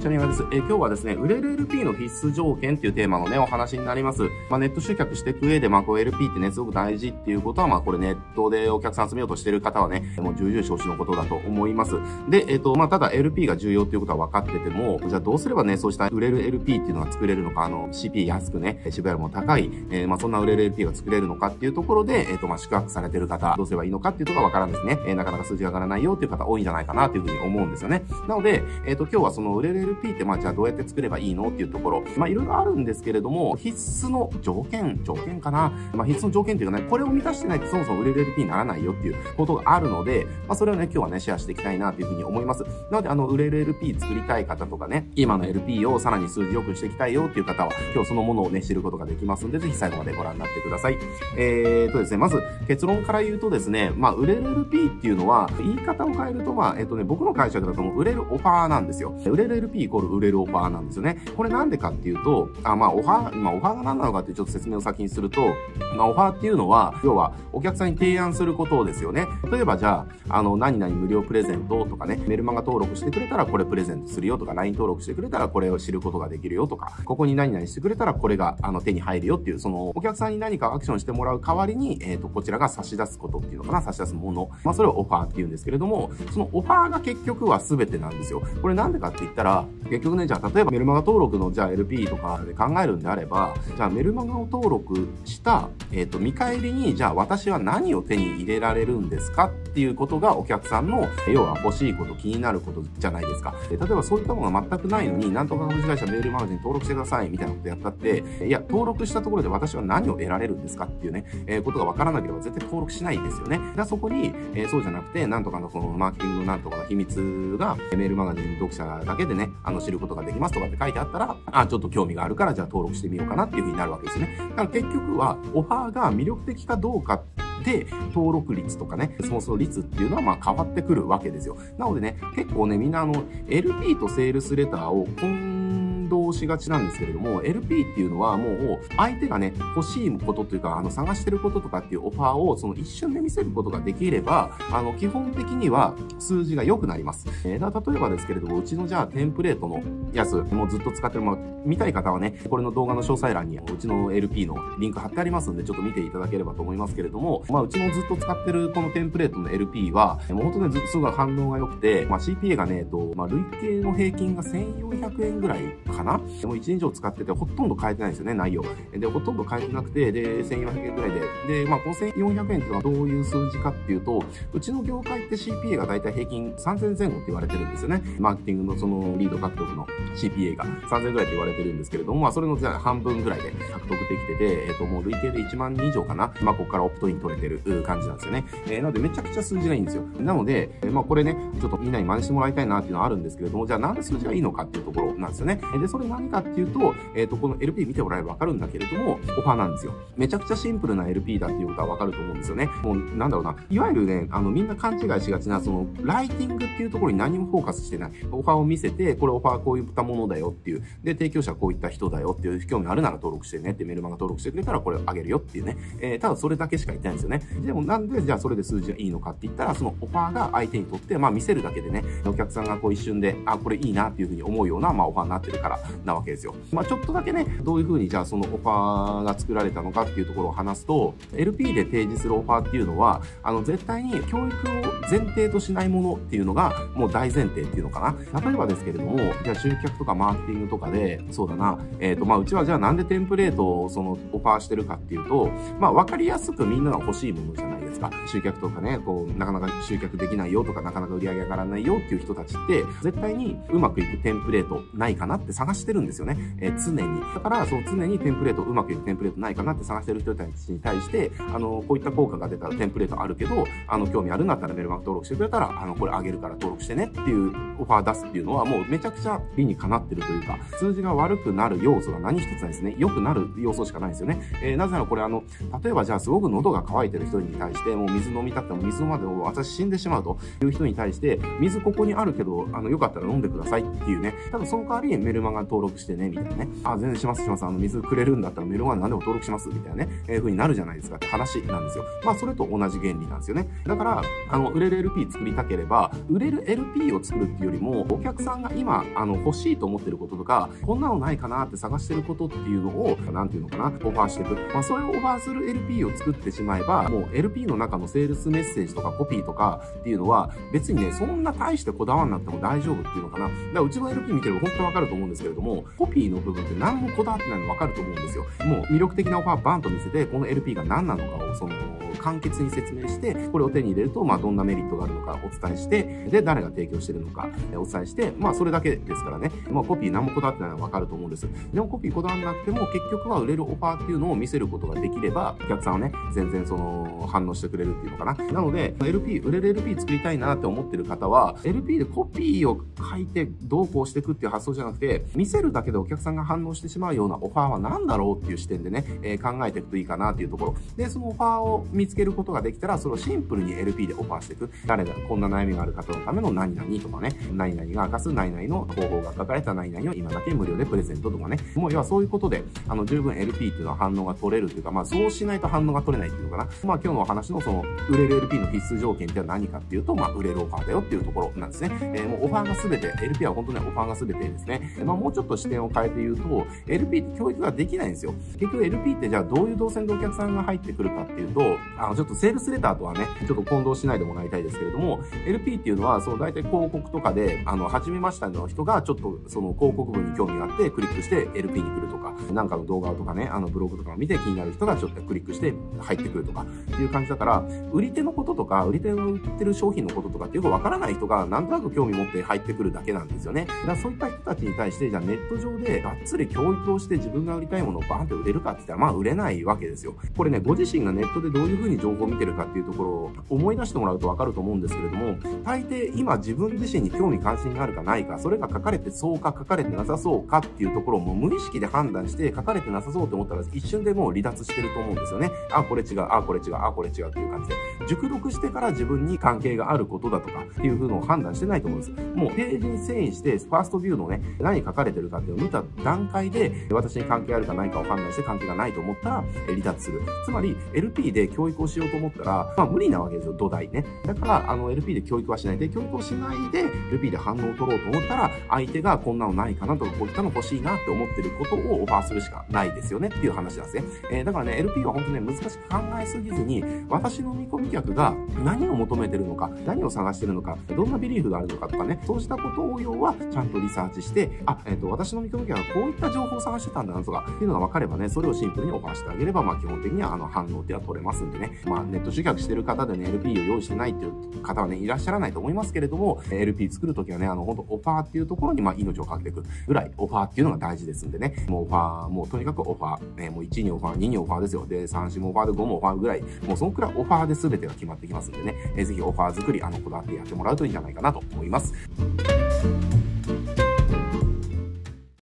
にちは、です。え、今日はですね、売れる LP の必須条件っていうテーマのね、お話になります。まあ、ネット集客していく上で、まあ、こう LP ってね、すごく大事っていうことは、まあ、これネットでお客さん集めようとしてる方はね、もう重々承知のことだと思います。で、えっ、と、まあ、ただ LP が重要っていうことは分かってても、じゃあどうすればね、そうした売れる LP っていうのが作れるのか、あの、CP 安くね、渋谷も高い、えー、まあ、そんな売れる LP が作れるのかっていうところで、えっ、と、まあ、宿泊されてる方、どうすればいいのかっていうところが分からんですね。えー、なかなか数字が上がらないよっていう方多いんじゃないかなというふうに思うんですよね。なので、えっ、と、今日はその売れる LP ってまあじゃあどうやって作ればいいの？っていうところ、まあいろいろあるんですけれども、必須の条件、条件かな。まあ必須の条件っていうかね、これを満たしてないとそもそも売れる LP にならないよっていうことがあるので、まあそれをね、今日はね、シェアしていきたいなというふうに思います。なので、あの、売れる LP 作りたい方とかね、今の LP をさらに数字良くしていきたいよっていう方は、今日そのものをね、知ることができますんで、ぜひ最後までご覧になってください。えーとですね、まず結論から言うとですね、まあ売れる LP っていうのは、言い方を変えると、まあ、えっとね、僕の解釈だともう売れるオファーなんですよ。売れる LP イコール売れるオファーなんですよね。これなんでかっていうと、あ、まあ、オファー、まあ、オファーが何なのかってちょっと説明を先にすると、まあ、オファーっていうのは、要は、お客さんに提案することですよね。例えばじゃあ、あの、何々無料プレゼントとかね、メルマガ登録してくれたらこれプレゼントするよとか、LINE 登録してくれたらこれを知ることができるよとか、ここに何々してくれたらこれが、あの、手に入るよっていう、その、お客さんに何かアクションしてもらう代わりに、えっ、ー、と、こちらが差し出すことっていうのかな、差し出すもの。まあ、それをオファーって言うんですけれども、そのオファーが結局は全てなんですよ。これなんでかって言ったら、結局ね、じゃあ例えばメルマガ登録のじゃあ LP とかで考えるんであれば、じゃあメルマガを登録した、えっ、ー、と、見返りに、じゃあ私は何を手に入れられるんですかっていうことがお客さんの、要は欲しいこと、気になることじゃないですか。例えばそういったものが全くないのに、なんとか株式会社メールマガジン登録してくださいみたいなことやったって、いや、登録したところで私は何を得られるんですかっていうね、えー、ことがわからなければ絶対登録しないんですよね。だそこに、えー、そうじゃなくて、なんとかのそのマーケティングのなんとかの秘密が、メールマガジン読者だけでね、あの、知ることができますとかって書いてあったら、あ、ちょっと興味があるから、じゃあ登録してみようかなっていうふうになるわけですね。だから結局は、オファーが魅力的かどうかで、登録率とかね、そもそも率っていうのはまあ変わってくるわけですよ。なのでね、結構ね、みんなあの、LP とセールスレターを動しがちなんですけれども、LP っていうのはもう、相手がね、欲しいことというか、あの、探してることとかっていうオファーを、その一瞬で見せることができれば、あの、基本的には数字が良くなります。えー、だ例えばですけれども、うちのじゃあ、テンプレートのやつ、もうずっと使ってる、まあ、見たい方はね、これの動画の詳細欄に、うちの LP のリンク貼ってありますんで、ちょっと見ていただければと思いますけれども、まあ、うちのずっと使ってるこのテンプレートの LP は、もう本当ね、ずっとすごい反応が良くて、まあ、CPA がね、えっと、まあ、累計の平均が1400円ぐらいかかな？でも1以上使ってて、ほとんど変えてないんですよね、内容。で、ほとんど変えてなくて、で、1400円ぐらいで。で、まあ、この1400円っていうのはどういう数字かっていうと、うちの業界って CPA がだいたい平均3000前後って言われてるんですよね。マーケティングのそのリード獲得の CPA が3000ぐらいって言われてるんですけれども、まあ、それの半分ぐらいで獲得できてて、えっ、と、もう累計で1万人以上かな。まあ、ここからオプトイン取れてる感じなんですよね。えー、なのでめちゃくちゃ数字がいいんですよ。なので、え、まあ、これね、ちょっとみんなに真似してもらいたいなっていうのはあるんですけれども、じゃあなんで数字がいいのかっていうところなんですよね。で、それ何かっていうと、えっ、と、この LP 見てもらえばわかるんだけれども、オファーなんですよ。めちゃくちゃシンプルな LP だっていうことはわかると思うんですよね。もう、なんだろうな。いわゆるね、あの、みんな勘違いしがちな、その、ライティングっていうところに何もフォーカスしてない。オファーを見せて、これオファーこういったものだよっていう。で、提供者こういった人だよっていう、興味あるなら登録してねってメルマガ登録してくれたらこれあげるよっていうね。えー、ただそれだけしか言ってないんですよね。でもなんで、じゃあそれで数字がいいのかって言ったら、そのオファーが相手にとって、まあ見せるだけでね、お客さんがこう一瞬で、あ、これいいなっていうふうに思うような、まあオファーになってるからなわけですよ。まあちょっとだけね、どういうふうにじゃあそのオファーが作られたのかっていうところを話すと、LP で提示するオファーっていうのは、あの、絶対に教育を前提としないものっていうのが、もう大前提っていうのかな。例えばですけれども、じゃあ集客とかマーケティングとかで、そうだな、えっ、ー、と、まあ、うちはじゃあなんでテンプレートをそのオファーしてるかっていうと、まあ、わかりやすくみんなが欲しいものじゃないですか。集客とかね、こう、なかなか集客できないよとか、なかなか売り上げ上がらないよっていう人たちって、絶対にうまくいくテンプレートないかなって探してるんですよね。えー、常に。だから、その常にテンプレート、うまくいくテンプレートないかなって探してる人たちに対して、あの、こういった効果が出たらテンプレートあるけど、あの、興味あるんだったらメルマガ登録してくれたら、あの、これあげるから登録してねっていうオファー出すっていうのはもうめちゃくちゃ理にかなってるというか、数字が悪くなる要素が何一つないですね。良くなる要素しかないですよね。えー、なぜならこれあの、例えばじゃあすごく喉が渇いてる人に対してして、もう水飲みたくても水まで私死んでしまうという人に対して、水ここにあるけど、あの、よかったら飲んでくださいっていうね。ただその代わりにメルマガ登録してね、みたいなね。あ、全然しますします。あの、水くれるんだったらメルマガ何でも登録します、みたいなね。えー、風になるじゃないですかって話なんですよ。まあ、それと同じ原理なんですよね。だから、あの、売れる LP 作りたければ、売れる LP を作るっていうよりも、お客さんが今、あの、欲しいと思ってることとか、こんなのないかなって探してることっていうのを、なんていうのかな、オファーしていく。まあ、それをオファーする LP を作ってしまえば、もう LP のの中のセールスメッセージとかコピーとかっていうのは、別にね、そんな大してこだわんなくても大丈夫っていうのかな。だからうちの LP 見てれば本当わかると思うんですけれども、コピーの部分って何もこだわってないのわかると思うんですよ。もう魅力的なオファーバンと見せて、この LP が何なのかを、その、簡潔に説明して、これを手に入れると、まあ、どんなメリットがあるのかお伝えして、で、誰が提供してるのかお伝えして、まあ、それだけですからね。まあ、コピー何もこだわってないのはわかると思うんです。でもコピーこだわらなくても、結局は売れるオファーっていうのを見せることができれば、お客さんはね、全然その、反応ししてくれるっていうのかな。なので、LP、売れる LP 作りたいなって思ってる方は、LP でコピーを書いてどうこうしていくっていう発想じゃなくて、見せるだけでお客さんが反応してしまうようなオファーは何だろうっていう視点でね、えー、考えていくといいかなっていうところ。で、そのオファーを見つけることができたら、それをシンプルに LP でオファーしていく。誰だ、こんな悩みがある方のための何々とかね、何々が明かす何々の方法が書かれた何々を今だけ無料でプレゼントとかね。もう要はそういうことで、あの、十分 LP っていうのは反応が取れるっていうか、まあそうしないと反応が取れないっていうのかな。まあ今日のお話のその、売れる LP の必須条件って何かっていうと、まあ売れるオファーだよっていうところなんですね。えー、もうオファーが全て、LP は本当にオファーが全てですね。まあもうちょっと視点を変えて言うと、LP って教育ができないんですよ。結局 LP ってじゃあどういう動線でお客さんが入ってくるかっていうと、あの、ちょっとセールスレターとはね、ちょっと混同しないでもらいたいですけれども、LP っていうのは、その大体広告とかで、あの、初めましたの人がちょっとその広告文に興味があってクリックして LP に来るとか、なんかの動画とかね、あのブログとかを見て気になる人がちょっとクリックして入ってくるとかっていう感じだから、売り手のこととか、売り手の売ってる商品のこととかってよくわからない人がなんとなく興味持って入ってくるだけなんですよね。だからそういった人たちに対して、じゃあネット上でがっつり教育をして自分が売りたいものをバーンって売れるかって言ったら、まあ売れないわけですよ。これね、ご自身がネットでどういうふうに情報を見てるかっていうところを思い出してもらうとわかると思うんですけれども、大抵今自分自身に興味関心があるかないか、それが書かれてそうか書かれてなさそうかっていうところをもう無意識で判断して書かれてなさそうと思ったら一瞬でもう離脱してると思うんですよね。あ、これ違う、あ、これ違う、あ、これ違うっていう感じで。熟読してから自分に関係があることだとかっていう風のを判断してないと思うんです。もうページに遷移して、ファーストビューのね、何書かれてるかっていうのを見た段階で、私に関係あるかないかを判断して関係がないと思ったら、離脱する。つまり、LP で教育をしようと思ったら、まあ無理なわけですよ、土台ね。だから、あの、LP で教育はしないで、教育をしないで、LP で反応を取ろうと思ったら、相手がこんなのないかなとか、こういったの欲しいなって思ってることをオファーするしかないですよねっていう話なんですね。えー、だからね、LP は本当ね、難しく考えすぎずに、私の見込み客が何を求めてるのか、何を探してるのか、どんなビリーフがあるのかとかね、そうしたことを要はちゃんとリサーチして、あ、えっ、ー、と、私の見込み客はこういった情報を探してたんだなとか、っていうのが分かればね、それをシンプルにオファーしてあげれば、まあ基本的にはあの反応っては取れますんでね、まあネット集客してる方でね、LP を用意してないっていう方はね、いらっしゃらないと思いますけれども、LP 作るときはね、あの、本当オファーっていうところにまあ命をかけていくぐらい、オファーっていうのが大事ですんでね、もうオファー、もうとにかくオファー、ね、もう1にオファー、2にオファーですよ。で、3、4もオファーで5もオファーぐらい、もうそのくらオファーで全てが決まってきますんでね、えー、ぜひオファー作り、あの、こだわってやってもらうといいんじゃないかなと思います。